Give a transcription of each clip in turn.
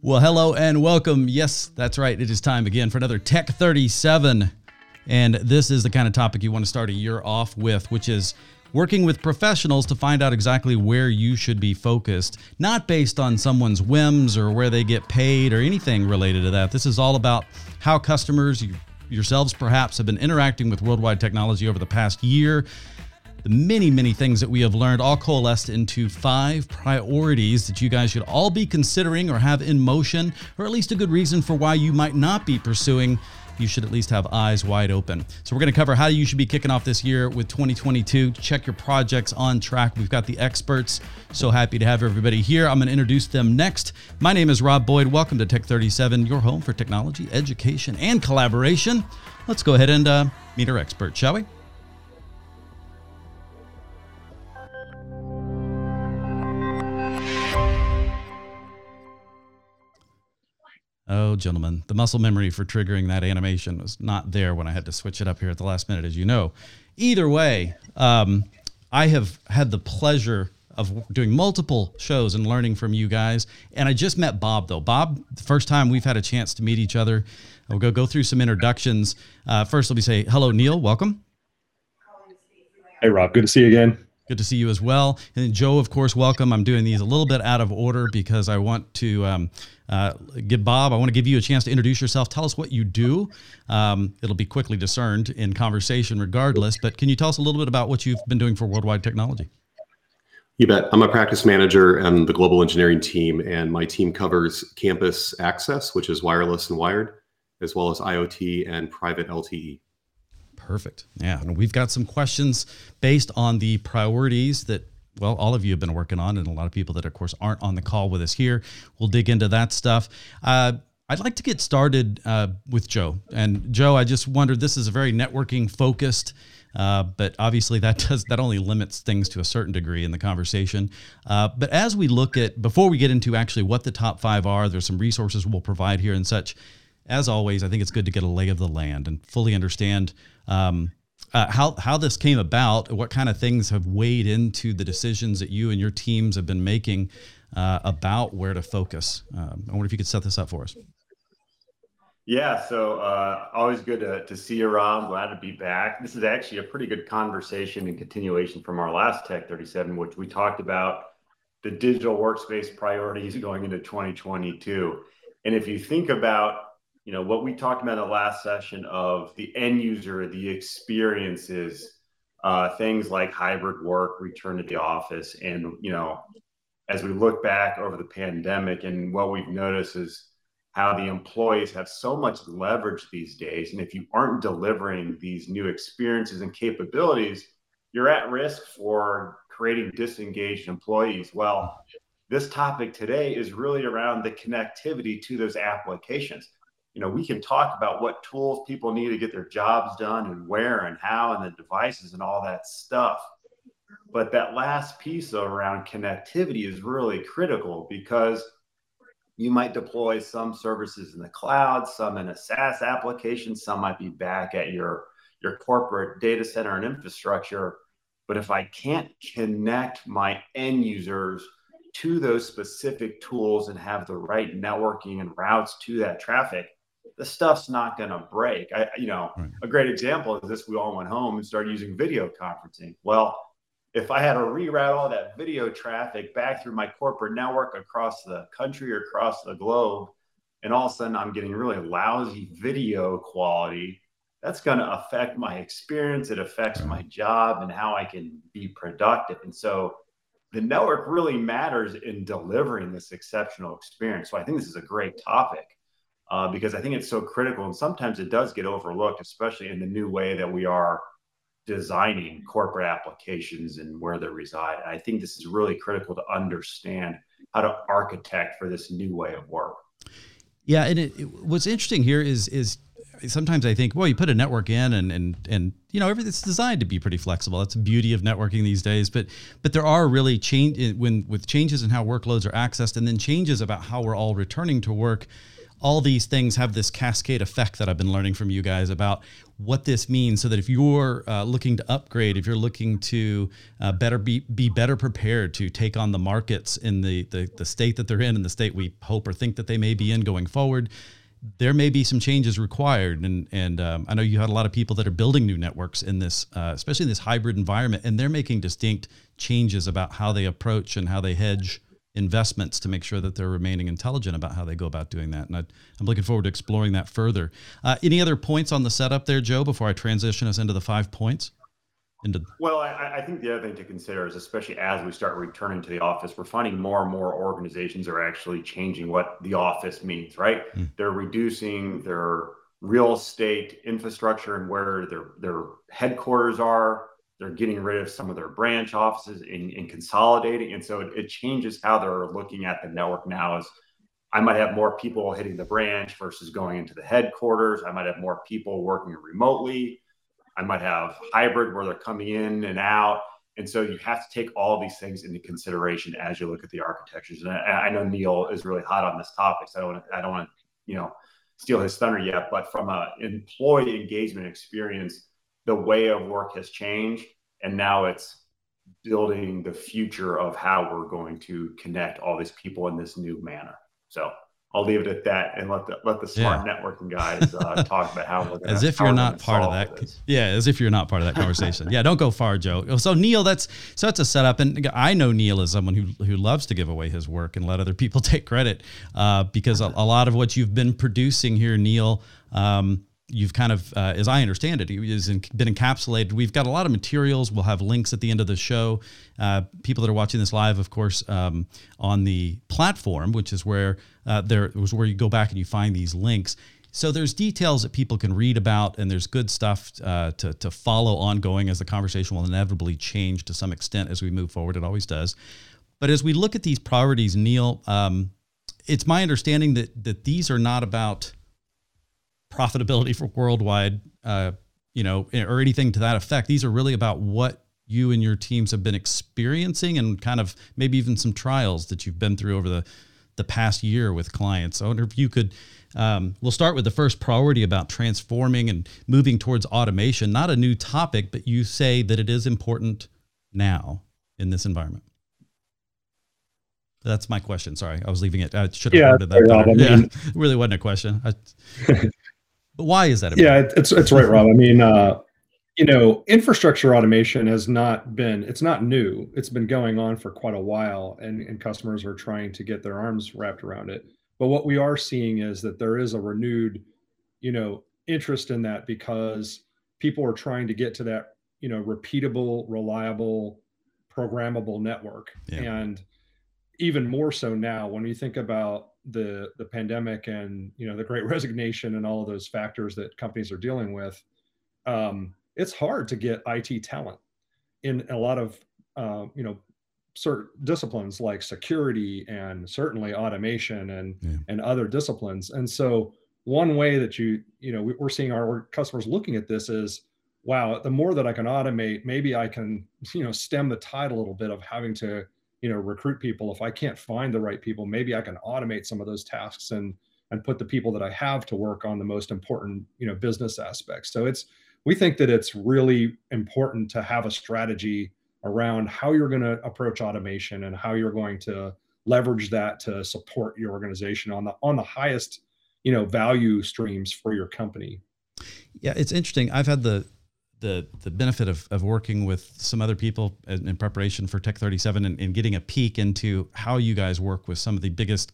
Well, hello and welcome. Yes, that's right. It is time again for another Tech 37. And this is the kind of topic you want to start a year off with, which is working with professionals to find out exactly where you should be focused, not based on someone's whims or where they get paid or anything related to that. This is all about how customers, yourselves perhaps, have been interacting with World Wide Technology over the past year the many, many things that we have learned all coalesced into five priorities that you guys should all be considering or have in motion, or at least a good reason for why you might not be pursuing. You should at least have eyes wide open. So, we're going to cover how you should be kicking off this year with 2022. Check your projects on track. We've got the experts. So happy to have everybody here. I'm going to introduce them next. My name is Rob Boyd. Welcome to Tech 37, your home for technology, education, and collaboration. Let's go ahead and uh, meet our expert, shall we? Oh, gentlemen, the muscle memory for triggering that animation was not there when I had to switch it up here at the last minute, as you know. Either way, um, I have had the pleasure of doing multiple shows and learning from you guys. And I just met Bob, though. Bob, the first time we've had a chance to meet each other. We'll go go through some introductions. Uh, first, let me say hello, Neil. Welcome. Hey, Rob. Good to see you again. Good to see you as well. And Joe, of course, welcome. I'm doing these a little bit out of order because I want to um, uh, give Bob, I want to give you a chance to introduce yourself. Tell us what you do. Um, it'll be quickly discerned in conversation regardless, but can you tell us a little bit about what you've been doing for World Wide Technology? You bet. I'm a practice manager on the global engineering team, and my team covers campus access, which is wireless and wired, as well as IoT and private LTE. Perfect. Yeah. And we've got some questions based on the priorities that well, all of you have been working on, and a lot of people that, of course, aren't on the call with us here. We'll dig into that stuff. Uh, I'd like to get started uh, with Joe. And Joe, I just wondered this is a very networking focused, uh, but obviously that does that only limits things to a certain degree in the conversation. Uh, but as we look at before we get into actually what the top five are, there's some resources we'll provide here and such. As always, I think it's good to get a lay of the land and fully understand um, uh, how how this came about, what kind of things have weighed into the decisions that you and your teams have been making uh, about where to focus. Um, I wonder if you could set this up for us. Yeah, so uh, always good to, to see you, Rob. Glad to be back. This is actually a pretty good conversation and continuation from our last Tech 37, which we talked about the digital workspace priorities going into 2022. And if you think about you know what we talked about in the last session of the end user the experiences uh, things like hybrid work return to the office and you know as we look back over the pandemic and what we've noticed is how the employees have so much leverage these days. And if you aren't delivering these new experiences and capabilities you're at risk for creating disengaged employees. Well this topic today is really around the connectivity to those applications you know, we can talk about what tools people need to get their jobs done and where and how and the devices and all that stuff. But that last piece around connectivity is really critical because you might deploy some services in the cloud, some in a SaaS application, some might be back at your, your corporate data center and infrastructure. But if I can't connect my end users to those specific tools and have the right networking and routes to that traffic, the stuff's not going to break. I, you know, right. a great example is this: we all went home and started using video conferencing. Well, if I had to reroute all that video traffic back through my corporate network across the country or across the globe, and all of a sudden I'm getting really lousy video quality, that's going to affect my experience. It affects my job and how I can be productive. And so the network really matters in delivering this exceptional experience. So I think this is a great topic uh, because I think it's so critical. And sometimes it does get overlooked, especially in the new way that we are designing corporate applications and where they reside. And I think this is really critical to understand how to architect for this new way of work. Yeah, and it, it, what's interesting here is is sometimes I think, well, you put a network in, and and and you know, everything's designed to be pretty flexible. That's the beauty of networking these days. But but there are really change when with changes in how workloads are accessed, and then changes about how we're all returning to work all these things have this cascade effect that I've been learning from you guys about what this means so that if you're uh, looking to upgrade, if you're looking to uh, better be, be better prepared to take on the markets in the, the, the state that they're in and the state we hope or think that they may be in going forward, there may be some changes required. And, and um, I know you had a lot of people that are building new networks in this, uh, especially in this hybrid environment, and they're making distinct changes about how they approach and how they hedge investments to make sure that they're remaining intelligent about how they go about doing that. And I, am looking forward to exploring that further. Uh, any other points on the setup there, Joe, before I transition us into the five points? Into well, I, I think the other thing to consider is, especially as we start returning to the office, we're finding more and more organizations are actually changing what the office means. Right? Mm. They're reducing their real estate infrastructure and where their their headquarters are they're getting rid of some of their branch offices and, and consolidating. And so it, it, changes how they're looking at the network now is I might have more people hitting the branch versus going into the headquarters. I might have more people working remotely. I might have hybrid where they're coming in and out. And so you have to take all these things into consideration as you look at the architectures. And I, I know Neil is really hot on this topic, so I don't want to, you know, steal his thunder yet. But from an employee engagement experience, the way of work has changed and now it's building the future of how we're going to connect all these people in this new manner so I'll leave it at that and let the let the smart yeah. networking guys uh, talk about how we're gonna, as if you're not part of that. This. Yeah, as if you're not part of that conversation. yeah, don't go far, Joe. So Neil, that's so that's a setup, and I know Neil is someone who who loves to give away his work and let other people take credit uh, because a, a, lot of what you've been producing here, Neil. Um, you've kind of, uh, as I understand it, has been encapsulated. We've got a lot of materials. We'll have links at the end of the show. Uh, people that are watching this live, of course, um, on the platform, which is where uh, there was where you go back and you find these links. So there's details that people can read about, and there's good stuff uh, to to follow ongoing as the conversation will inevitably change to some extent as we move forward. It always does. But as we look at these priorities, Neil, um, it's my understanding that that these are not about profitability for World Wide, uh, you know, or anything to that effect. These are really about what you and your teams have been experiencing and kind of maybe even some trials that you've been through over the the past year with clients. I wonder if you could. Um, we'll start with the first priority about transforming and moving towards automation. Not a new topic, but you say that it is important now in this environment. That's my question. Sorry, I was leaving it. I should have yeah, that. Rob, I mean, yeah, really wasn't a question. I, But why is that? Important? Yeah, it's it's right, Rob. I mean, uh, you know, infrastructure automation has not been it's not new. It's been going on for quite a while, and and customers are trying to get their arms wrapped around it. But what we are seeing is that there is a renewed, you know, interest in that because people are trying to get to that, you know, repeatable, reliable, programmable network, yeah. and even more so now when you think about the the pandemic and you know the great resignation and all of those factors that companies are dealing with um, IT's hard to get it talent in a lot of uh, you know certain disciplines like security and certainly automation and yeah. and other disciplines and so one way that you you know we're seeing our customers looking at this is wow the more that i can automate maybe i can you know stem the tide a little bit of having to you know recruit people if i can't find the right people maybe i can automate some of those tasks and and put the people that i have to work on the most important you know business aspects. So it's we think that it's really important to have a strategy around how you're going to approach automation and how you're going to leverage that to support your organization on the on the highest you know value streams for your company. Yeah it's interesting. I've had the the the benefit of, of working with some other people in, in preparation for Tech 37 and, and, getting a peek into how you guys work with some of the biggest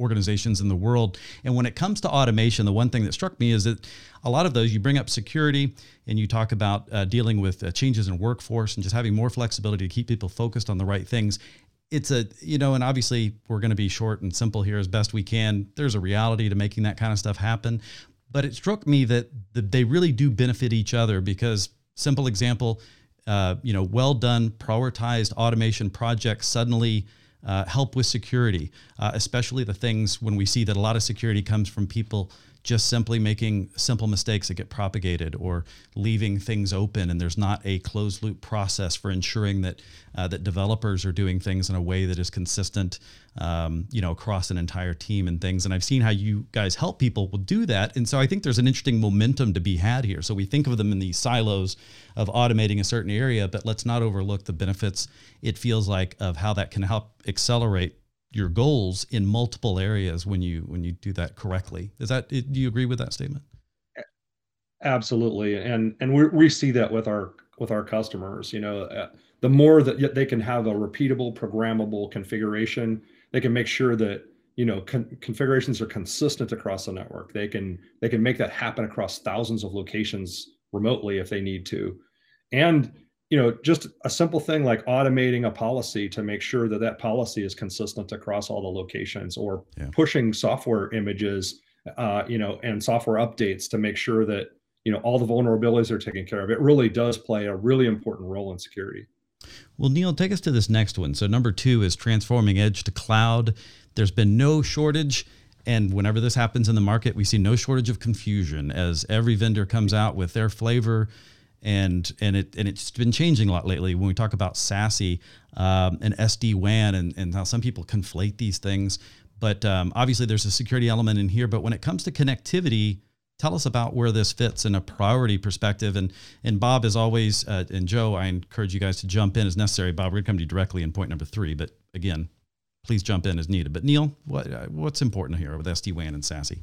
organizations in the world. And when it comes to automation, the one thing that struck me is that a lot of those you bring up security and you talk about uh, dealing with uh, changes in workforce and just having more flexibility to keep people focused on the right things. It's a, you know, and obviously we're going to be short and simple here as best we can. There's a reality to making that kind of stuff happen. But it struck me that the, they really do benefit each other because, simple example, uh, you know, well done, prioritized automation projects suddenly uh, help with security, uh, especially the things when we see that a lot of security comes from people just simply making simple mistakes that get propagated or leaving things open. And there's not a closed loop process for ensuring that uh, that developers are doing things in a way that is consistent um, you know across an entire team and things. And I've seen how you guys help people will do that. And so I think there's an interesting momentum to be had here. So we think of them in these silos of automating a certain area but let's not overlook the benefits it feels like of how that can help accelerate your goals in multiple areas when you when you do that correctly. Is that do you agree with that statement? Absolutely, and and we we see that with our with our customers. You know, uh, the more that they can have a repeatable, programmable configuration, they can make sure that you know con- configurations are consistent across the network. They can they can make that happen across thousands of locations remotely if they need to, and you know just a simple thing like automating a policy to make sure that that policy is consistent across all the locations or yeah. pushing software images uh, you know and software updates to make sure that you know all the vulnerabilities are taken care of. It really does play a really important role in security. Well neil take us to this next one. So number two is transforming edge to cloud. There's been no shortage and whenever this happens in the market we see no shortage of confusion as every vendor comes out with their flavor and and it and it's been changing a lot lately when we talk about SASE um, and SD WAN and, and how some people conflate these things. But um, obviously, there's a security element in here. But when it comes to connectivity, tell us about where this fits in a priority perspective. And and Bob, as always, uh, and Joe, I encourage you guys to jump in as necessary. Bob, we're to come to you directly in point number three. But again, please jump in as needed. But Neil, what uh, what's important here with SD WAN and SASE?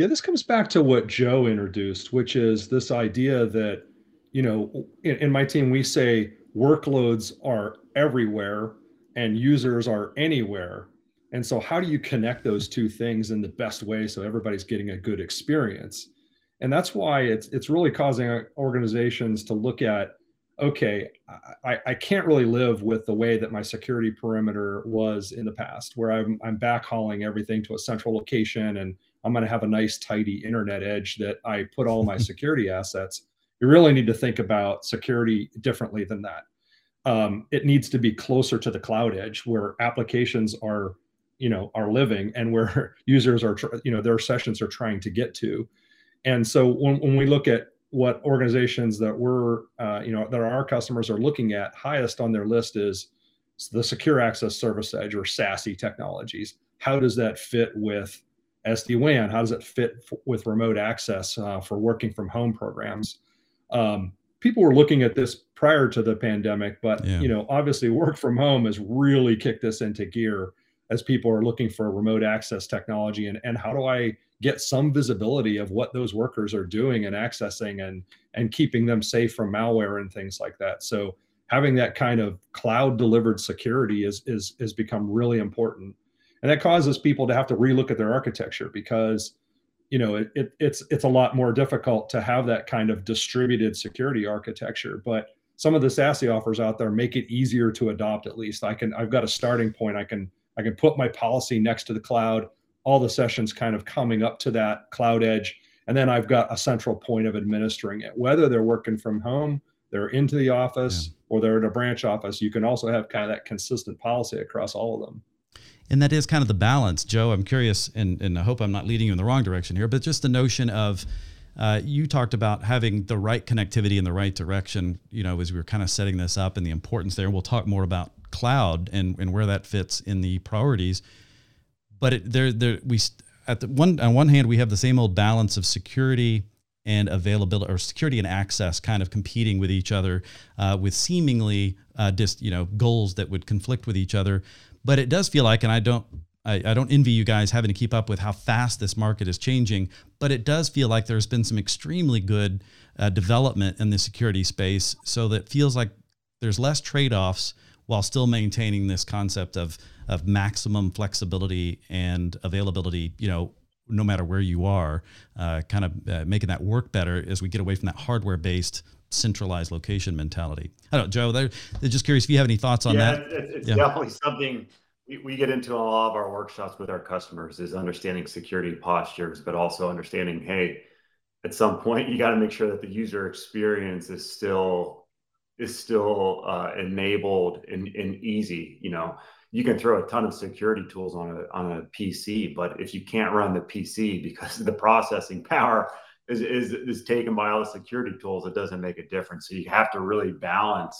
Yeah, this comes back to what Joe introduced, which is this idea that, you know, in, in, my team, we say workloads are everywhere and users are anywhere. And so, how do you connect those two things in the best way so everybody's getting a good experience? And that's why it's it's really causing organizations to look at, okay, I, I can't really live with the way that my security perimeter was in the past, where I'm I'm backhauling everything to a central location and I'm going to have a nice, tidy internet edge that I put all my security assets. You really need to think about security differently than that. Um, it needs to be closer to the cloud edge where applications are, you know, are living and where users are, you know, their sessions are trying to get to. And so when, when we look at what organizations that we're, uh, you know, that our customers are looking at, highest on their list is the secure access service edge or SASE technologies. How does that fit with SD-WAN? How does it fit f- with remote access uh, for working from home programs? Um, people were looking at this prior to the pandemic, but yeah. you know, obviously, work from home has really kicked this into gear as people are looking for remote access technology and and how do I get some visibility of what those workers are doing and accessing and and keeping them safe from malware and things like that. So having that kind of cloud delivered security is is has become really important and that causes people to have to relook at their architecture because you know it, it, it's it's a lot more difficult to have that kind of distributed security architecture. But some of the SASE offers out there make it easier to adopt at least. I can i've got a starting point. I can i can put my policy next to the cloud. All the sessions kind of coming up to that cloud edge. And then i've got a central point of administering it. Whether they're working from home they're into the office yeah. or they're at a branch office you can also have kind of that consistent policy across all of them and that is kind of the balance. Joe, I'm curious, and, and I hope I'm not leading you in the wrong direction here, but just the notion of uh, you talked about having the right connectivity in the right direction, you know, as we were kind of setting this up and the importance there. We'll talk more about cloud and, and where that fits in the priorities. But it, there, there, we at the one on one hand we have the same old balance of security and availability or security and access kind of competing with each other uh, with seemingly uh, just you know goals that would conflict with each other but it does feel like, and I don't I, I, don't envy you guys having to keep up with how fast this market is changing, but it does feel like there's been some extremely good uh, development in the security space. So that feels like there's less trade offs while still maintaining this concept of, of maximum flexibility and availability, you know, no matter where you are, uh, kind of uh, making that work better as we get away from that hardware based centralized location mentality. I don't know, Joe, they're, they're just curious if you have any thoughts on yeah, that. It's, it's yeah. definitely something we, we get into a lot of our workshops with our customers is understanding security postures, but also understanding, hey, at some point you got to make sure that the user experience is still is still uh, enabled and, and easy. You know, you can throw a ton of security tools on a on a PC, but if you can't run the PC because of the processing power is, is is taken by all the security tools, it doesn't make a difference. So you have to really balance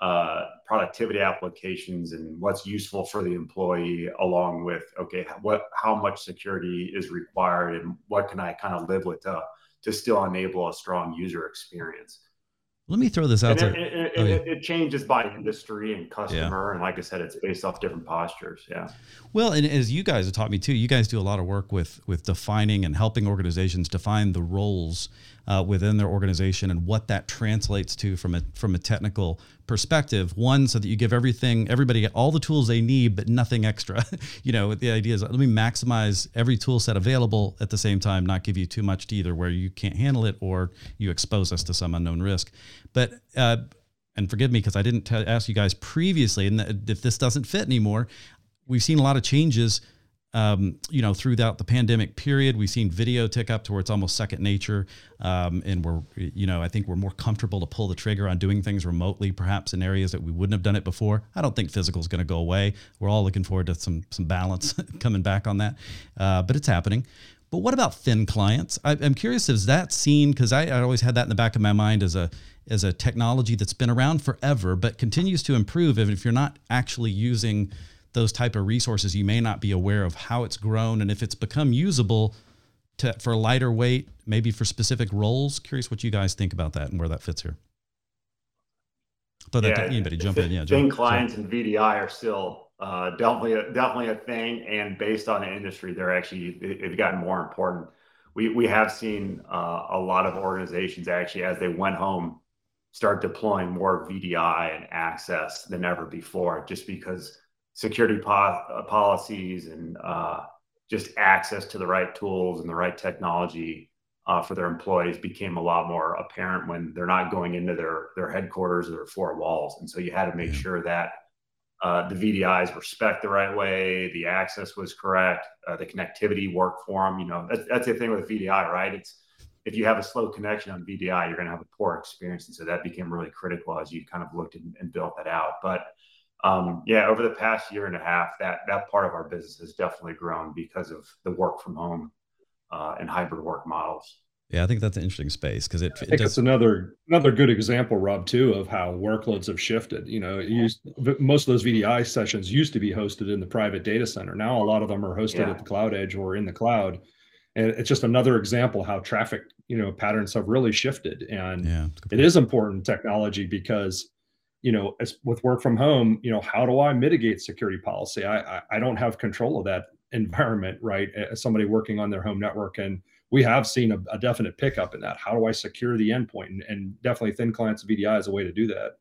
uh, productivity applications and what's useful for the employee, along with okay, what how much security is required and what can I kind of live with to to still enable a strong user experience. Let me throw this out and there. It, it, oh, yeah. it, changes by industry and customer, yeah. and like I said, it's based off different postures. Yeah. Well, and as you guys have taught me too, you guys do a lot of work with with defining and helping organizations define the roles uh, within their organization and what that translates to from a from a technical perspective. One, so that you give everything everybody all the tools they need, but nothing extra. you know, the idea is let me maximize every tool set available at the same time, not give you too much to either where you can't handle it or you expose us to some unknown risk. But uh, and forgive me because I didn't t- ask you guys previously, and if this doesn't fit anymore, we've seen a lot of changes um, you know, throughout the pandemic period, we've seen video tick up to where it's almost second nature. Um, and we're, you know, I think we're more comfortable to pull the trigger on doing things remotely, perhaps in areas that we wouldn't have done it before. I don't think physical is going to go away. We're all looking forward to some some balance coming back on that, uh, but it's happening. But what about thin clients? I, am curious, is that seen? Because I, I always had that in the back of my mind as a as a technology that's been around forever, but continues to improve. Even if you're not actually using those type of resources, you may not be aware of how it's grown and if it's become usable to, for lighter weight, maybe for specific roles. Curious what you guys think about that and where that fits here. But yeah, anybody jump in? Yeah, thin clients and VDI are still uh, definitely a, definitely a thing, and based on the industry, they're actually they've gotten more important. We we have seen uh, a lot of organizations actually as they went home start deploying more VDI and access than ever before, just because security po- uh, policies and uh, just access to the right tools and the right technology uh, for their employees became a lot more apparent when they're not going into their their headquarters or their four walls. And so you had to make sure that uh, the VDIs were spec the right way, the access was correct, uh, the connectivity worked for them. You know, that's, that's the thing with VDI, right? It's if you have a slow connection on VDI, you're going to have a poor experience. And so that became really critical as you kind of looked and, and built that out. But um, yeah, over the past year and a half, that that part of our business has definitely grown because of the work from home uh, and hybrid work models. Yeah, I think that's an interesting space because it, it I think does... it's another another good example, Rob, too, of how workloads have shifted. You know, used, most of those VDI sessions used to be hosted in the private data center. Now a lot of them are hosted yeah. at the cloud edge or in the cloud, and it's just another example how traffic you know patterns have really shifted. And yeah, it is important technology because you know, as with work from home, you know, how do I mitigate security policy? I, I, I don't have control of that environment, right? As somebody working on their home network, and we have seen a, a definite pickup in that. How do I secure the endpoint? And, and definitely thin clients VDI is a way to do that.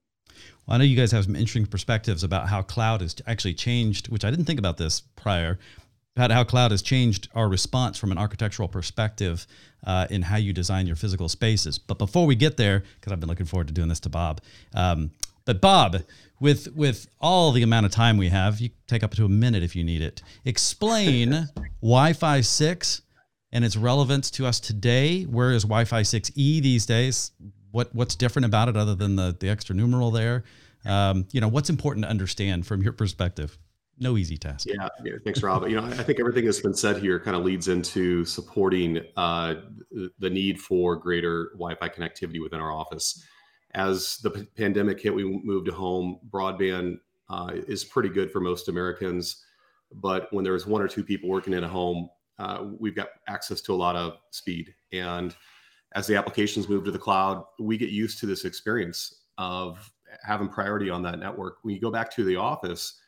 Well, I know you guys have some interesting perspectives about how cloud has actually changed, which I didn't think about this prior, about how cloud has changed our response from an architectural perspective uh, in how you design your physical spaces. But before we get there, because I've been looking forward to doing this to Bob, um, but Bob, with with all the amount of time we have, you take up to a minute if you need it. Explain Wi-Fi six and its relevance to us today. Where is Wi-Fi six E these days? What what's different about it other than the the extra numeral there? Um, you know, what's important to understand from your perspective? No easy task. Yeah, yeah thanks, Rob. you know, I think everything that's been said here kind of leads into supporting uh, the need for greater Wi-Fi connectivity within our office as the pandemic hit, we moved to home. Broadband uh, is pretty good for most Americans, but when there's one or two people working in a home, uh, we've got access to a lot of speed. And as the applications move to the cloud, we get used to this experience of having priority on that network. When you go back to the office,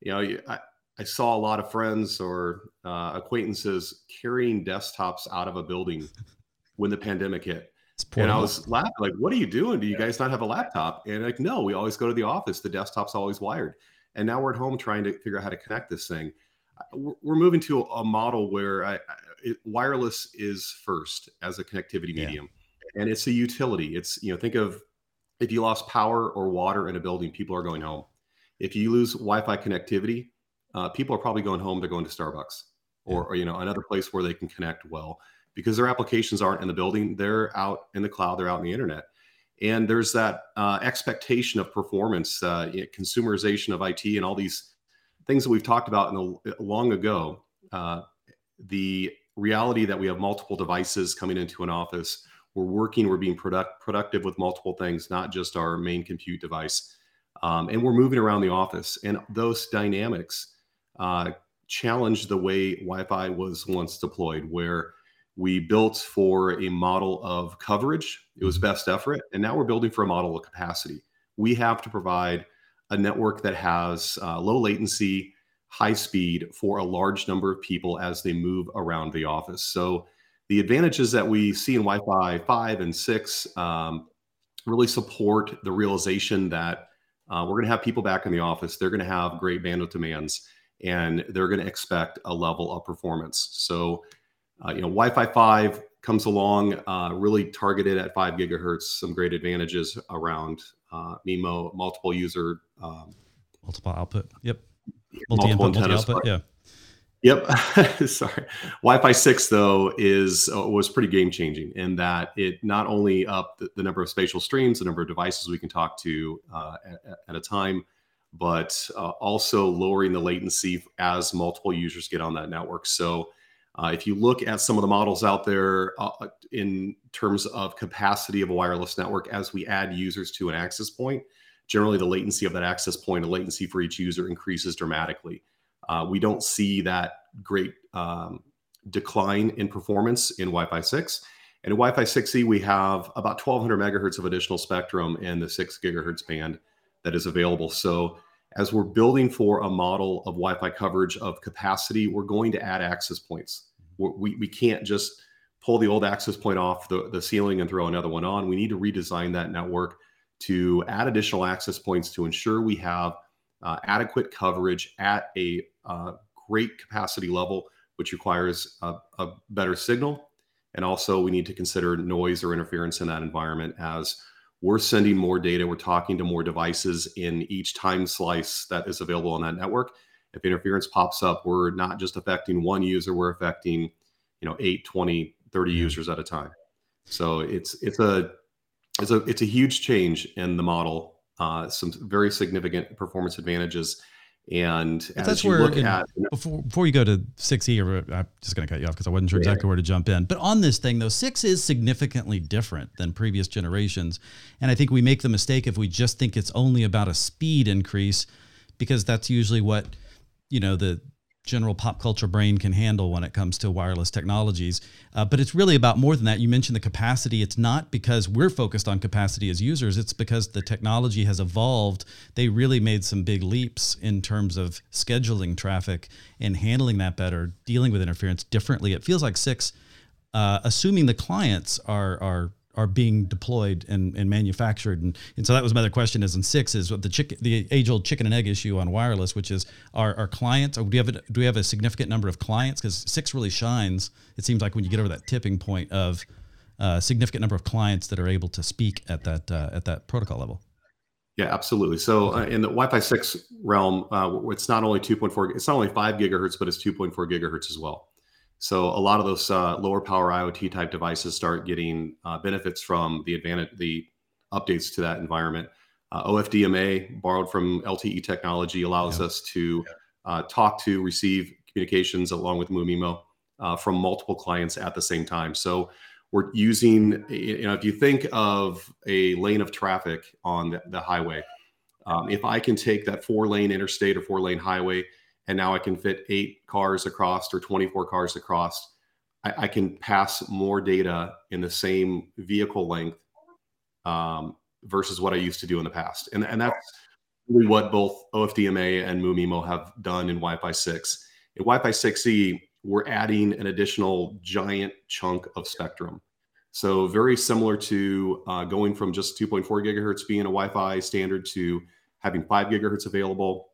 you know, I, I saw a lot of friends or uh, acquaintances carrying desktops out of a building when the pandemic hit and I was laughing, like, what are you doing? Do you guys not have a laptop? And like, no, we always go to the office. The desktop's always wired. And now we're at home trying to figure out how to connect this thing. We're moving to a model where I, it, wireless is first as a connectivity medium, yeah. and it's a utility. It's you know, think of if you lost power or water in a building, people are going home. If you lose Wi-Fi connectivity, uh, people are probably going home. They're going to Starbucks or, or you know another place where they can connect well because their applications aren't in the building they're out in the cloud they're out in the internet and there's that uh, expectation of performance uh, consumerization of IT and all these things that we've talked about in the, long ago. Uh, the reality that we have multiple devices coming into an office, we're working, we're being product, productive with multiple things, not just our main compute device. Um, and we're moving around the office. And those dynamics uh, challenge the way Wi Fi was once deployed, where we built for a model of coverage, it was mm-hmm. best effort. And now we're building for a model of capacity. We have to provide a network that has uh, low latency, high speed for a large number of people as they move around the office. So the advantages that we see in Wi-Fi 5 and 6 um, really support the realization that uh, we're going to have people back in the office. They're going to have great bandwidth demands, and they're going to expect a level of performance. So, uh, you know, Wi-Fi 5 comes along, uh, really targeted at five gigahertz. Some great advantages around uh, MIMO, multiple user, um, multiple output. Yep multi input, multi output. Yeah. Yep. Sorry. Wi-Fi six though is uh, was pretty game changing in that it not only up the, the, number of spatial streams, the number of devices we can talk to uh, at, at, a time, but uh, also lowering the latency as multiple users get on that network. So uh, if you look at some of the models out there uh, in terms of capacity of a wireless network, as we add users to an access point, generally the latency of that access point, the latency for each user increases dramatically. Uh, we don't see that great um, decline in performance in Wi-Fi 6. And in Wi-Fi 6E, we have about 1,200 megahertz of additional spectrum in the six gigahertz band that is available. So as we're building for a model of Wi-Fi coverage of capacity, we're going to add access points. We're, we we can't just pull the old access point off the, the ceiling and throw another one on. We need to redesign that network to add additional access points to ensure we have uh, adequate coverage at a uh, great capacity level, which requires a, a, better signal. And also, we need to consider noise or interference in that environment as we're sending more data, we're talking to more devices in each time slice that is available on that network. If interference pops up, we're not just affecting one user, we're affecting, you know, 8, 20, 30 mm-hmm. users at a time. So it's it's a it's a it's a huge change in the model. Uh, some very significant performance advantages. And that's where in, at, before before you go to six E, or uh, I'm just going to cut you off because I wasn't sure exactly where to jump in. But on this thing though, six is significantly different than previous generations, and I think we make the mistake if we just think it's only about a speed increase, because that's usually what you know the general pop culture brain can handle when it comes to wireless technologies. Uh, but it's really about more than that. You mentioned the capacity. It's not because we're focused on capacity as users, it's because the technology has evolved. They really made some big leaps in terms of scheduling traffic and handling that better, dealing with interference differently. It feels like six. Uh, assuming the clients are are are being deployed and, and manufactured. And, and so that was my other question is in six is the chicken, the age old chicken and egg issue on wireless, which is our, our clients, or do we have a, do we have a significant number of clients? Cause six really shines. It seems like when you get over that tipping point of a uh, significant number of clients that are able to speak at that, uh, at that protocol level. Yeah, absolutely. So uh, in the Wi-Fi six realm, uh, it's not only 2.4, it's not only five gigahertz, but it's 2.4 gigahertz as well. So a lot of those uh, lower power IoT type devices start getting uh, benefits from the advantage, the updates to that environment. Uh, OFDMA, borrowed from LTE technology, allows yeah. us to uh, talk to, receive communications along with MU-MIMO uh, from multiple clients at the same time. So we're using, you know, if you think of a lane of traffic on the, the highway, um, if I can take that four lane interstate or four lane highway and now I can fit eight cars across or 24 cars across. I, I can pass more data in the same vehicle length um, versus what I used to do in the past. And, and that's really what both OFDMA and MU-MIMO have done in Wi-Fi 6. In Wi-Fi 6E, we're adding an additional giant chunk of spectrum. So very similar to uh, going from just 2.4 gigahertz being a Wi-Fi standard to having five gigahertz available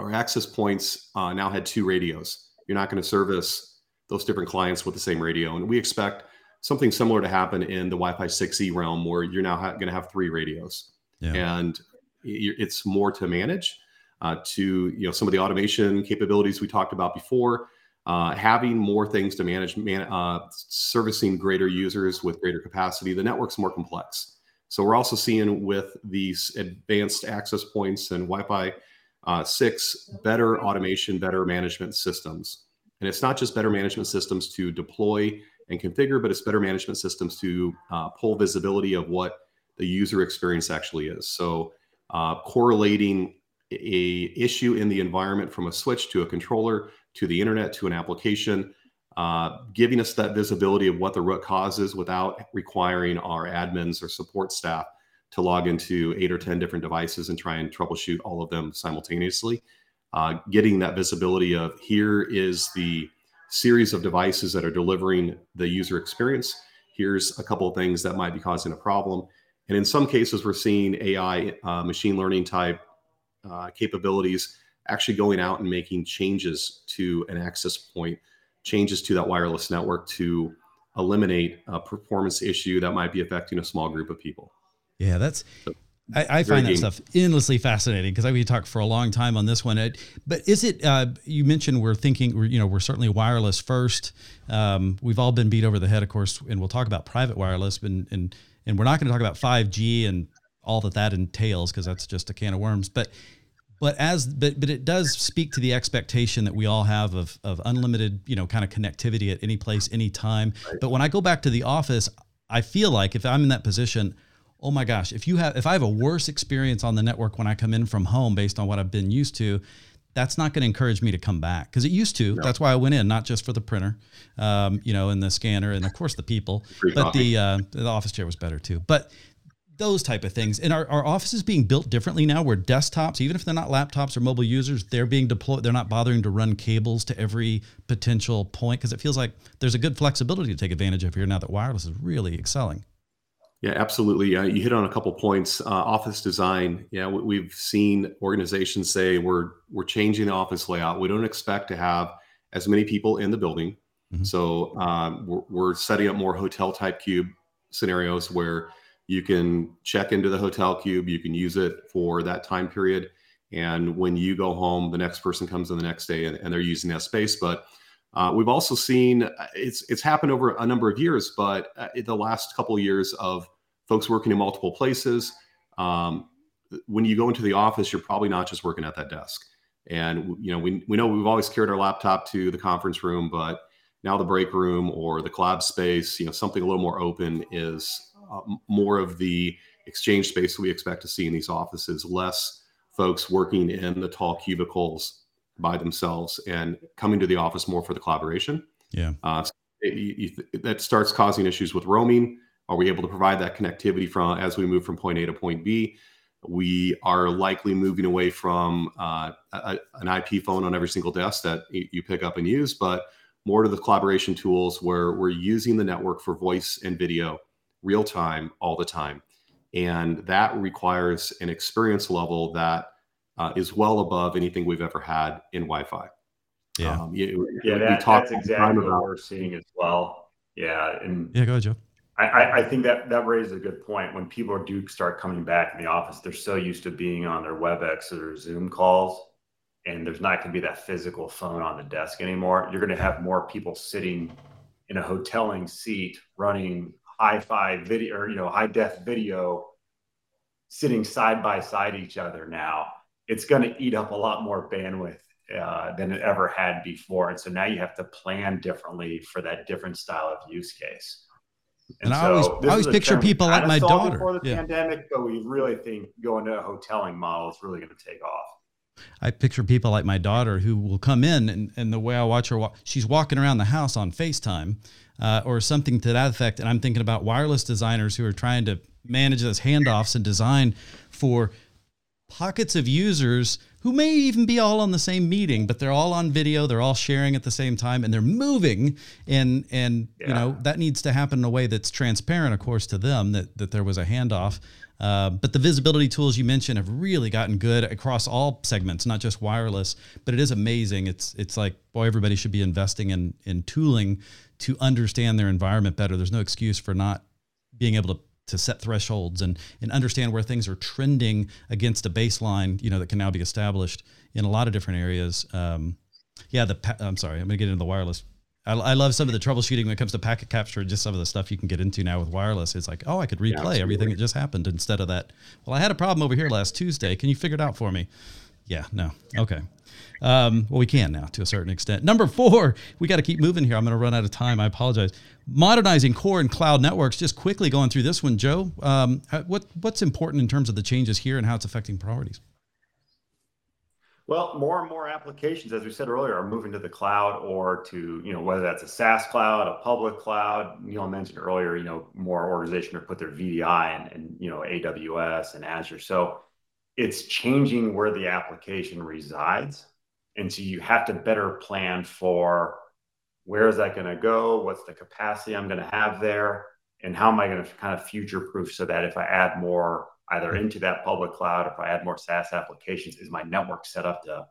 our access points uh, now had two radios. You're not going to service those different clients with the same radio. And we expect something similar to happen in the Wi Fi 6E realm where you're now ha- going to have three radios. Yeah. And it's more to manage. Uh, to you know some of the automation capabilities we talked about before, uh, having more things to manage, man, uh, servicing greater users with greater capacity. The network's more complex. So we're also seeing with these advanced access points and Wi-Fi Uh, six, better automation, better management systems. And it's not just better management systems to deploy and configure, but it's better management systems to uh, pull visibility of what the user experience actually is. So uh, correlating a issue in the environment from a switch to a controller to the internet to an application, uh, giving us that visibility of what the root cause is without requiring our admins or support staff to log into eight or 10 different devices and try and troubleshoot all of them simultaneously. Uh, getting that visibility of here is the series of devices that are delivering the user experience. Here's a couple of things that might be causing a problem. And in some cases, we're seeing AI, uh, machine learning type uh, capabilities actually going out and making changes to an access point, changes to that wireless network to eliminate a performance issue that might be affecting a small group of people. Yeah, that's. I, I find that stuff endlessly fascinating because I could talk for a long time on this one. It, but is it? Uh, you mentioned we're thinking, we're, you know, we're certainly wireless first. Um, we've all been beat over the head, of course, and we'll talk about private wireless, and and and we're not going to talk about five G and all that that entails because that's just a can of worms. But but as but but it does speak to the expectation that we all have of of unlimited, you know, kind of connectivity at any place, any time. But when I go back to the office, I feel like if I'm in that position oh my gosh, if you have if I have a worse experience on the network when I come in from home based on what I've been used to, that's not going to encourage me to come back because it used to. No. That's why I went in, not just for the printer, um, you know, and the scanner, and of course the people, Free but the uh, the office chair was better too. But those type of things. And our, our offices being built differently now where desktops, even if they're not laptops or mobile users, they're being deployed. They're not bothering to run cables to every potential point because it feels like there's a good flexibility to take advantage of here now that wireless is really excelling. Yeah, absolutely. Uh, you hit on a couple points. Uh, office design. Yeah, we've seen organizations say we're we're changing the office layout. We don't expect to have as many people in the building, mm-hmm. so um, we're, we're, setting up more hotel type cube scenarios where you can check into the hotel cube. You can use it for that time period, and when you go home, the next person comes in the next day and, and they're using that space. But uh, we've also seen uh, it's it's happened over a number of years, but uh, the last couple of years of folks working in multiple places. Um, when you go into the office, you're probably not just working at that desk. And you know, we we know we've always carried our laptop to the conference room, but now the break room or the collab space, you know, something a little more open is uh, more of the exchange space we expect to see in these offices. Less folks working in the tall cubicles by themselves and coming to the office more for the collaboration. Yeah. Uh, it, it, that starts causing issues with roaming. Are we able to provide that connectivity from as we move from point A to point B? We are likely moving away from uh, a, an IP phone on every single desk that you pick up and use, but more to the collaboration tools where we're using the network for voice and video real time all the time. And that requires an experience level that uh, is well above anything we've ever had in Wi-Fi. Yeah, um, you, yeah, that, that's exactly what we're seeing as well. Yeah, and yeah, go ahead, Joe. I, I think that that raises a good point. When people do start coming back in the office, they're so used to being on their WebEx or Zoom calls, and there's not going to be that physical phone on the desk anymore. You're going to have more people sitting in a hoteling seat running hi-fi video or you know high def video, sitting side by side each other now it's going to eat up a lot more bandwidth uh, than it ever had before. And so now you have to plan differently for that different style of use case. And, and so I always, I always picture people like my daughter before the yeah. pandemic, but we really think going to a hoteling model is really going to take off. I picture people like my daughter who will come in and, and the way I watch her walk, she's walking around the house on FaceTime uh, or something to that effect. And I'm thinking about wireless designers who are trying to manage those handoffs and design for pockets of users who may even be all on the same meeting, but they're all on video, they're all sharing at the same time, and they're moving. And and yeah. you know that needs to happen in a way that's transparent, of course, to them that that there was a handoff. Uh, but the visibility tools you mentioned have really gotten good across all segments, not just wireless. But it is amazing. It's it's like boy, everybody should be investing in in tooling to understand their environment better. There's no excuse for not being able to to set thresholds and and understand where things are trending against a baseline, you know, that can now be established in a lot of different areas. Um, yeah, the pa- I'm sorry, I'm going to get into the wireless. I, I, love some of the troubleshooting when it comes to packet capture. Just some of the stuff you can get into now with wireless. It's like, oh, I could replay yeah, everything that just happened instead of that. Well, I had a problem over here last Tuesday. Can you figure it out for me? Yeah, no. Okay. Um, well, we can now to a certain extent. Number four, we got to keep moving here. I'm going to run out of time. I apologize. Modernizing core and cloud networks. Just quickly going through this one, Joe. Um, what what's important in terms of the changes here and how it's affecting priorities? Well, more and more applications, as we said earlier, are moving to the cloud or to, you know, whether that's a SaaS cloud, a public cloud. Neil mentioned earlier, you know, more organizations are put their VDI and, and, you know, AWS and Azure. So it's changing where the application resides. And so you have to better plan for where is that going to go? What's the capacity I'm going to have there? And how am I going to kind of future proof so that if I add more either into that public cloud, or if I add more SaaS applications, is my network set up to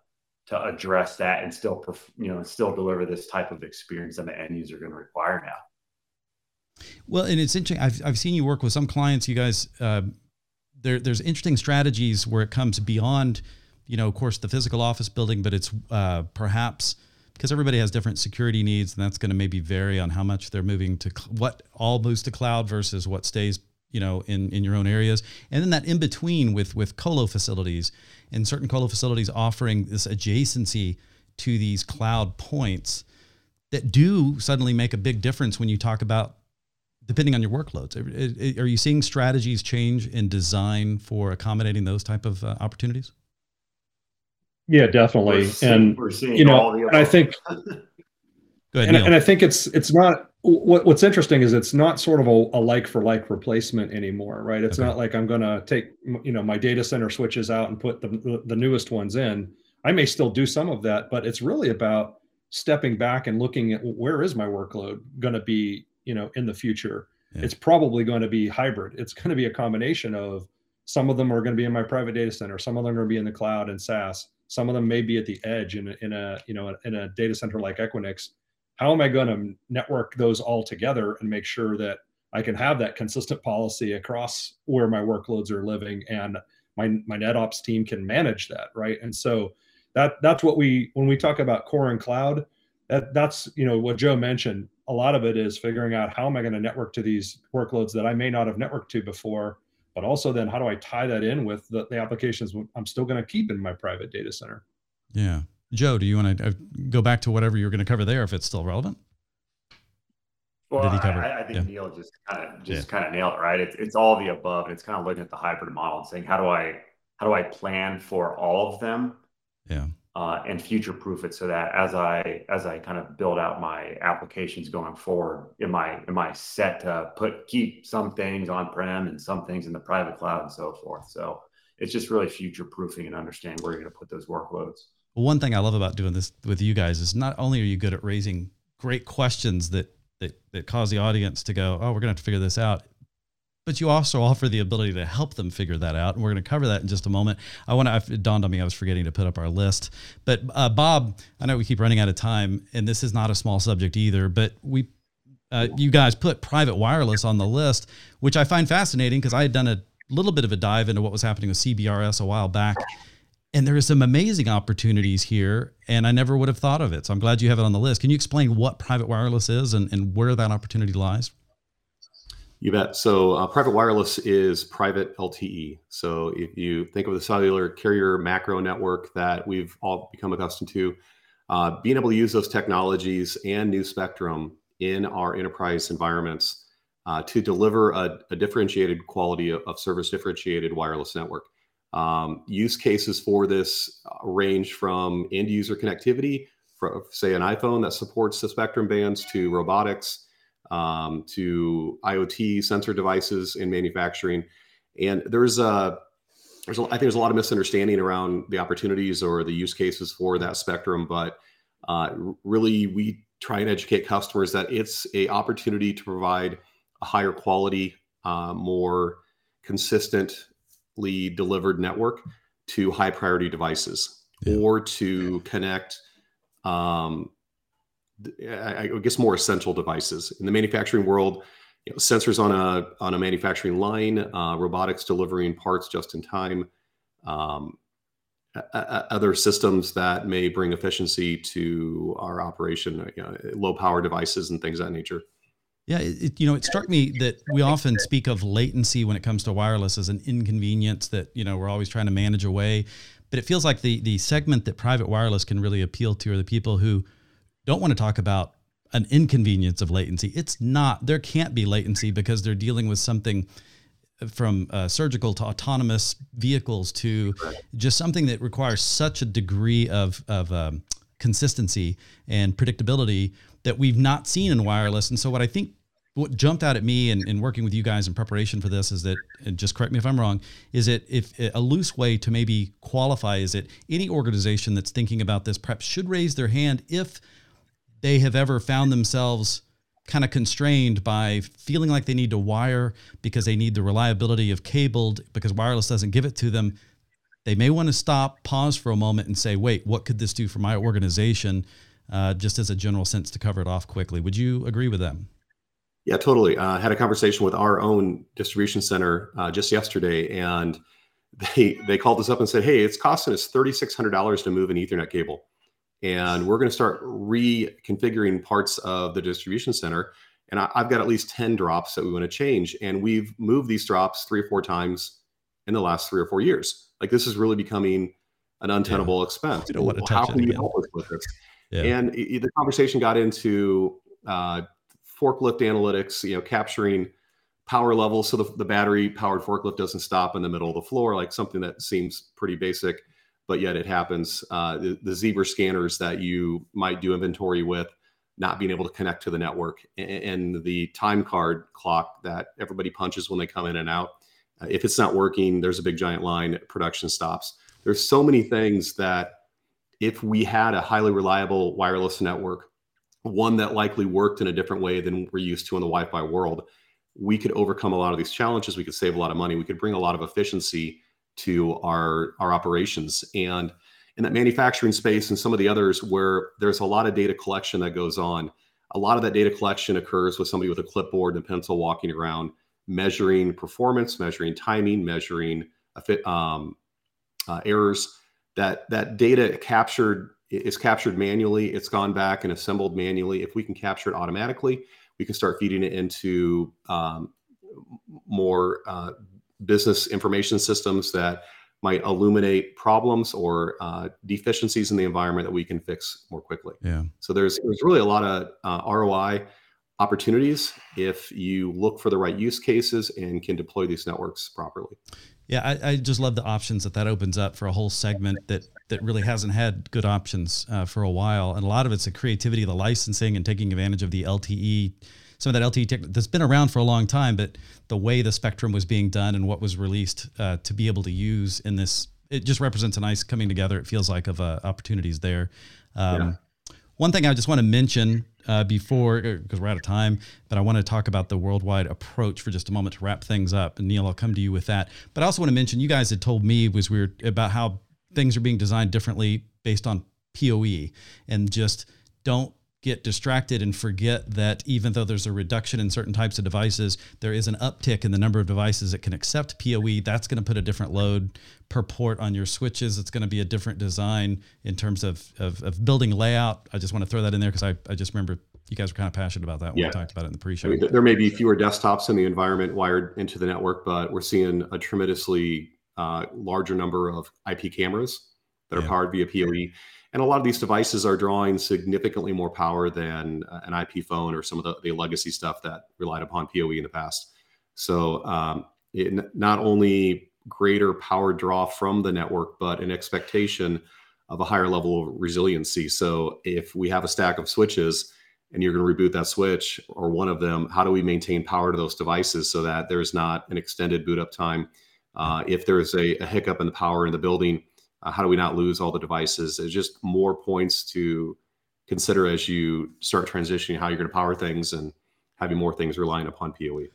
to address that and still you know still deliver this type of experience that the end user are going to require now. Well, and it's interesting. I've I've seen you work with some clients. You guys, uh, there there's interesting strategies where it comes beyond, you know, of course, the physical office building, but it's uh, perhaps because everybody has different security needs, and that's going to maybe vary on how much they're moving to cl- what all moves to cloud versus what stays you know in in your own areas. And then that in between with with colo facilities and certain colo facilities offering this adjacency to these cloud points that do suddenly make a big difference when you talk about depending on your workloads are you seeing strategies change in design for accommodating those type of uh, opportunities yeah definitely we're seeing, and we're seeing you know and i think Go ahead, and, and, I think it's it's not what, what's interesting is it's not sort of a, a like for like replacement anymore, right? It's okay. not like I'm going to take you know my data center switches out and put the, the, the newest ones in. I may still do some of that, but it's really about stepping back and looking at where is my workload going to be, you know, in the future. Yeah. It's probably going to be hybrid. It's going to be a combination of some of them are going to be in my private data center, some of them are going to be in the cloud and SaaS, some of them may be at the edge in a, in a you know in a data center like Equinix how am I going to network those all together and make sure that I can have that consistent policy across where my workloads are living and my my NetOps team can manage that, right? And so that that's what we when we talk about core and cloud, that that's you know what Joe mentioned. A lot of it is figuring out how am I going to network to these workloads that I may not have networked to before, but also then how do I tie that in with the, the applications I'm still going to keep in my private data center? Yeah. Joe, do you want to uh, go back to whatever you're going to cover there if it's still relevant? Well, I, I, think yeah. Neil just kind of just yeah. kind of nailed it, right? It's it's all the above, and it's kind of looking at the hybrid model and saying how do I how do I plan for all of them, yeah, uh, and future proof it so that as I as I kind of build out my applications going forward, am I am I set to put keep some things on prem and some things in the private cloud and so forth. So it's just really future proofing and understanding where you're going to put those workloads. Well, one thing I love about doing this with you guys is not only are you good at raising great questions that that that cause the audience to go, "Oh, we're going to have to figure this out," but you also offer the ability to help them figure that out. And we're going to cover that in just a moment. I want to, it dawned on me, I was forgetting to put up our list. But uh, Bob, I know we keep running out of time, and this is not a small subject either, but we, uh, you guys put private wireless on the list, which I find fascinating because I had done a little bit of a dive into what was happening with CBRS a while back and there are some amazing opportunities here and i never would have thought of it so i'm glad you have it on the list can you explain what private wireless is and, and where that opportunity lies you bet. So uh, private wireless is private lte so if you think of the cellular carrier macro network that we've all become accustomed to uh, being able to use those technologies and new spectrum in our enterprise environments uh, to deliver a, a differentiated quality of, service differentiated wireless network. Um, use cases for this uh, range from end user connectivity, for, say an iPhone that supports the spectrum bands, to robotics, um, to IoT sensor devices in manufacturing. And there's a, there's a, I think there's a lot of misunderstanding around the opportunities or the use cases for that spectrum, but uh, really we try and educate customers that it's a opportunity to provide a higher quality, uh, more consistently delivered network to high priority devices yeah. or to connect um, I, guess more essential devices in the manufacturing world you know, sensors on a on a manufacturing line uh, robotics delivering parts just in time um, other systems that may bring efficiency to our operation you know, low power devices and things of that nature yeah, it, you know, it struck me that we often speak of latency when it comes to wireless as an inconvenience that you know we're always trying to manage away. but it feels like the the segment that private wireless can really appeal to are the people who don't want to talk about an inconvenience of latency. It's not. There can't be latency because they're dealing with something from uh, surgical to autonomous vehicles to just something that requires such a degree of of um, consistency and predictability that we've not seen in wireless. And so, what I think what jumped out at me in, in working with you guys in preparation for this is that, and just correct me if I'm wrong, is it if a loose way to maybe qualify is it any organization that's thinking about this perhaps should raise their hand if they have ever found themselves kind of constrained by feeling like they need to wire because they need the reliability of cabled because wireless doesn't give it to them. They may want to stop, pause for a moment, and say, wait, what could this do for my organization? Uh, just as a general sense to cover it off quickly. Would you agree with them? Yeah, totally. Uh, I had a conversation with our own distribution center uh, just yesterday, and they they called us up and said, "Hey, it's costing us thirty six hundred dollars to move an Ethernet cable." And we're going to start reconfiguring parts of the distribution center. And I, have got at least 10 drops that we want to change. And we've moved these drops three or four times in the last three or four years. Like this is really becoming an untenable yeah. expense. You don't want to How can you help us with this? Yeah. And it, the conversation got into uh, forklift analytics, you know, capturing power levels so the, the battery powered forklift doesn't stop in the middle of the floor, like something that seems pretty basic but yet it happens. Uh, the, the Zebra scanners that you might do inventory with not being able to connect to the network and, and the time card clock that everybody punches when they come in and out. Uh, if it's not working, there's a big giant line, production stops. There's so many things that if we had a highly reliable wireless network, one that likely worked in a different way than we're used to in the Wi-Fi world, we could overcome a lot of these challenges. We could save a lot of money. We could bring a lot of efficiency to our our operations. And in that manufacturing space and some of the others where there's a lot of data collection that goes on a lot of that data collection occurs with somebody with a clipboard and a pencil walking around measuring performance measuring timing measuring um, uh, errors. That that data captured is captured manually it's gone back and assembled manually. If we can capture it automatically we can start feeding it into um, more uh, business information systems that might illuminate problems or uh, deficiencies in the environment that we can fix more quickly. Yeah. So there's there's really a lot of uh, ROI opportunities if you look for the right use cases and can deploy these networks properly. Yeah, I, I just love the options that that opens up for a whole segment that that really hasn't had good options uh, for a while, and a lot of it's the creativity, of the licensing, and taking advantage of the LTE some of that LTE tech that's been around for a long time, but the way the spectrum was being done and what was released uh, to be able to use in this, it just represents a nice coming together. It feels like of uh, opportunities there. Um, yeah. One thing I just want to mention uh, before, because uh, we're out of time, but I want to talk about the World Wide approach for just a moment to wrap things up. And Neil, I'll come to you with that. But I also want to mention, you guys had told me was weird about how things are being designed differently based on PoE and just don't get distracted and forget that even though there's a reduction in certain types of devices, there is an uptick in the number of devices that can accept PoE. That's going to put a different load per port on your switches. It's going to be a different design in terms of, of, of building layout. I just want to throw that in there because I, I just remember you guys were kind of passionate about that when yeah. we talked about it in the pre-show. I mean, there may be fewer desktops in the environment wired into the network, but we're seeing a tremendously uh, larger number of IP cameras that are yeah. powered via PoE and a lot of these devices are drawing significantly more power than uh, an IP phone or some of the, the, legacy stuff that relied upon PoE in the past. So um, it, not only greater power draw from the network, but an expectation of a higher level of resiliency. So if we have a stack of switches and you're going to reboot that switch or one of them, how do we maintain power to those devices so that there's not an extended boot up time? Uh, if there's a, a hiccup in the power in the building, uh, how do we not lose all the devices? It's just more points to consider as you start transitioning how you're going to power things and having more things relying upon PoE.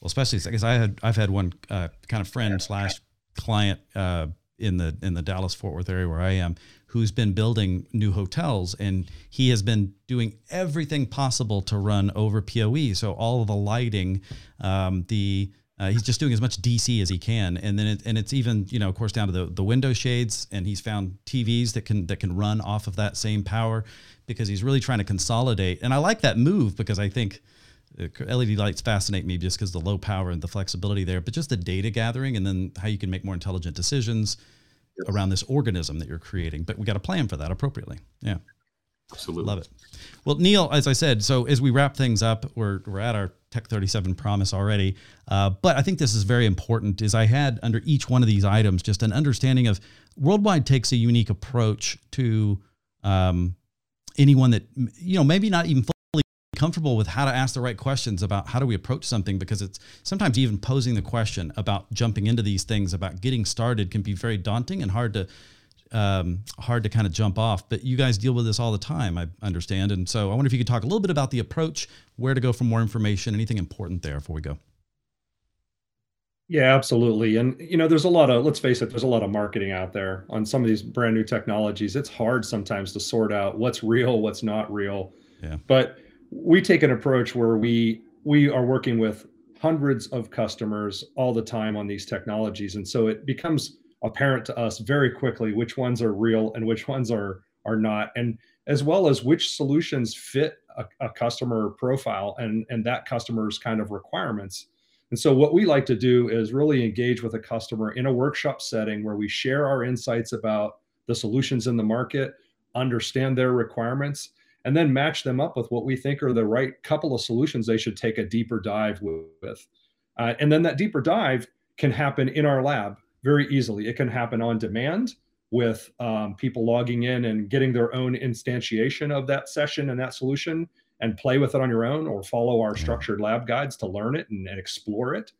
Well, especially because I had I've had one uh, kind of friend slash client uh, in the in the Dallas Fort Worth area where I am who's been building new hotels and he has been doing everything possible to run over PoE. So all of the lighting, um, the uh, he's just doing as much DC as he can, and then it, and it's even you know of course down to the, the window shades, and he's found TVs that can that can run off of that same power because he's really trying to consolidate. And I like that move because I think uh, LED lights fascinate me just because the low power and the flexibility there, but just the data gathering and then how you can make more intelligent decisions. yep. around this organism that you're creating. But we got to plan for that appropriately. Yeah. Absolutely. Love it. Well, Neil, as I said, so as we wrap things up, we're, we're at our TEC37 promise already. Uh, but I think this is very important is I had under each one of these items just an understanding of World Wide takes a unique approach to um, anyone that, you know, maybe not even fully comfortable with how to ask the right questions about how do we approach something because it's sometimes even posing the question about jumping into these things about getting started can be very daunting and hard to um, hard to kind of jump off. But you guys deal with this all the time, I understand. And so I wonder if you could talk a little bit about the approach, where to go for more information, anything important there before we go. Yeah, absolutely. And you know, there's a lot of let's face it, there's a lot of marketing out there on some of these brand new technologies. It's hard sometimes to sort out what's real, what's not real. Yeah. But we take an approach where we we are working with hundreds of customers all the time on these technologies and so it becomes apparent to us very quickly which ones are real and which ones are are not and as well as which solutions fit a, a, customer profile and and that customer's kind of requirements. And so what we like to do is really engage with a customer in a workshop setting where we share our insights about the solutions in the market understand their requirements and then match them up with what we think are the right couple of solutions they should take a deeper dive with. Uh, and then that deeper dive can happen in our lab very easily. It can happen on demand with um, people logging in and getting their own instantiation of that session and that solution and play with it on your own or follow our structured lab guides to learn it and, and explore it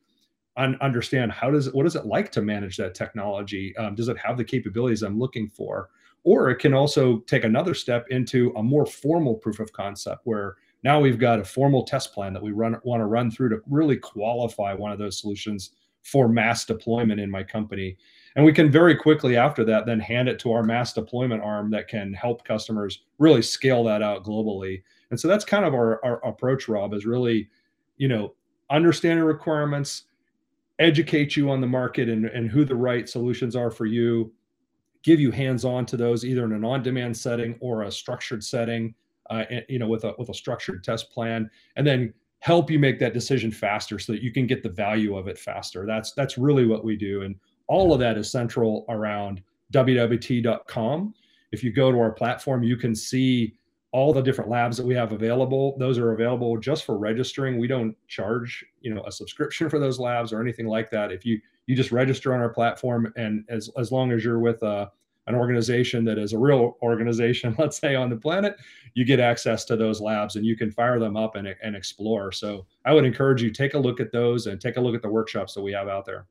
and understand how does it what is it like to manage that technology? Um, does it have the capabilities i'm looking for? Or it can also take another step into a more formal proof of concept where now we've got a formal test plan that we run want to run through to really qualify one of those solutions for mass deployment in my company. And we can very quickly after that then hand it to our mass deployment arm that can help customers really scale that out globally. And so that's kind of our, our approach, Rob, is really, you know, understanding requirements, educate you on the market and, and who the right solutions are for you, give you hands-on to those either in an on-demand setting or a structured setting, uh, you know, with a with a structured test plan, and then help you make that decision faster so that you can get the value of it faster. That's that's really what we do. And all of that is central around wwt.com. If you go to our platform, you can see all the different labs that we have available. Those are available just for registering. We don't charge, you know, a subscription for those labs or anything like that. If you you just register on our platform and as as long as you're with a an organization that is a real organization, let's say on the planet, you get access to those labs and you can fire them up and, and explore. So I would encourage you take a look at those and take a look at the workshops that we have out there.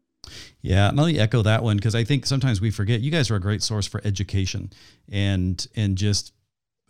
Yeah, and me echo that one because I think sometimes we forget you guys are a great source for education and and just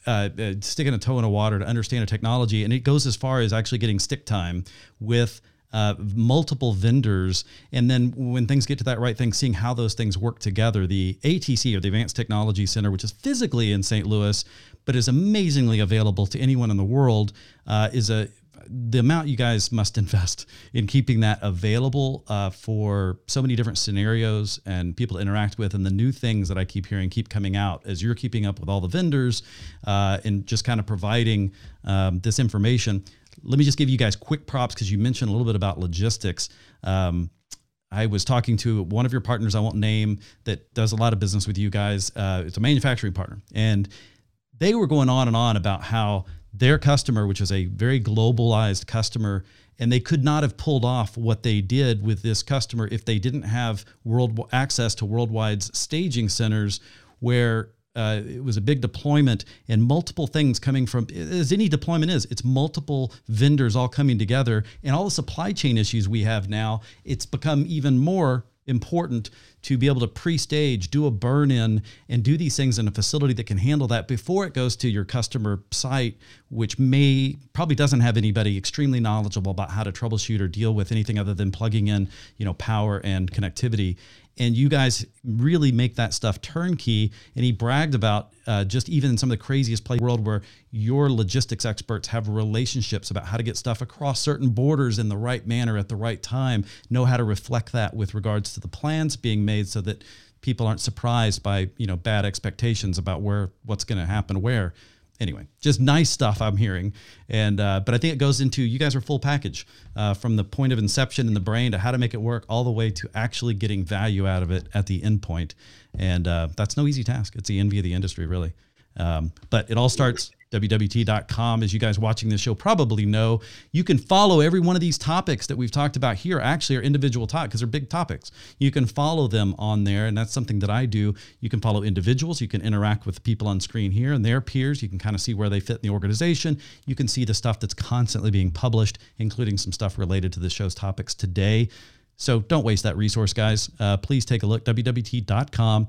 uh, uh, sticking a toe in the water to understand a technology, and it goes as far as actually getting stick time with uh, multiple vendors, and then when things get to that right thing, seeing how those things work together. The ATC or the Advanced Technology Center, which is physically in St. Louis, but is amazingly available to anyone in the world, uh, is a the amount you guys must invest in keeping that available uh, for so many different scenarios and people to interact with, and the new things that I keep hearing keep coming out as you're keeping up with all the vendors uh, and just kind of providing um, this information let me just give you guys quick props because you mentioned a little bit about logistics. Um, I was talking to one of your partners, I won't name, that does a lot of business with you guys. Uh, it's a manufacturing partner. And they were going on and on about how their customer, which is a very globalized customer, and they could not have pulled off what they did with this customer if they didn't have world access to World Wide's staging centers where uh, it was a big deployment and multiple things coming from as any deployment is it's multiple vendors all coming together and all the supply chain issues we have now it's become even more important to be able to pre-stage do a burn in and do these things in a facility that can handle that before it goes to your customer site which may probably doesn't have anybody extremely knowledgeable about how to troubleshoot or deal with anything other than plugging in you know power and connectivity and you guys really make that stuff turnkey. And he bragged about uh, just even in some of the craziest play world where your logistics experts have relationships about how to get stuff across certain borders in the right manner at the right time, know how to reflect that with regards to the plans being made so that people aren't surprised by you know bad expectations about where what's going to happen where anyway, just nice stuff I'm hearing. And uh, but I think it goes into you guys are full package uh, from the point of inception in the brain to how to make it work, all the way to actually getting value out of it at the end point. And uh, that's no easy task. It's the envy of the industry, really. Um, but it all starts WWT.com, as you guys watching this show probably know. You can follow every one of these topics that we've talked about here, actually, are individual topics because they're big topics. You can follow them on there, and that's something that I do. You can follow individuals, you can interact with people on screen here and their peers. You can kind of see where they fit in the organization. You can see the stuff that's constantly being published, including some stuff related to the show's topics today. So don't waste that resource, guys. Uh, please take a look, WWT.com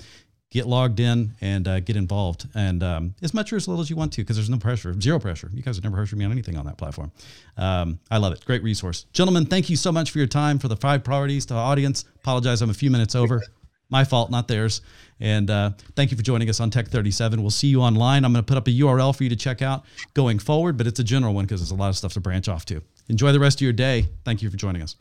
get logged in and uh, get involved. And um, as much or as little as you want to because there's no pressure zero pressure. You guys have never pressured me on anything on that platform. Um, i love it. Great resource. Gentlemen thank you so much for your time for the five priorities to the audience. Apologize i'm a few minutes over. My fault not theirs. And uh, thank you for joining us on TEC37 we'll see you online. I'm going to put up a url for you to check out going forward but it's a general one because there's a lot of stuff to branch off to. Enjoy the rest of your day. Thank you for joining us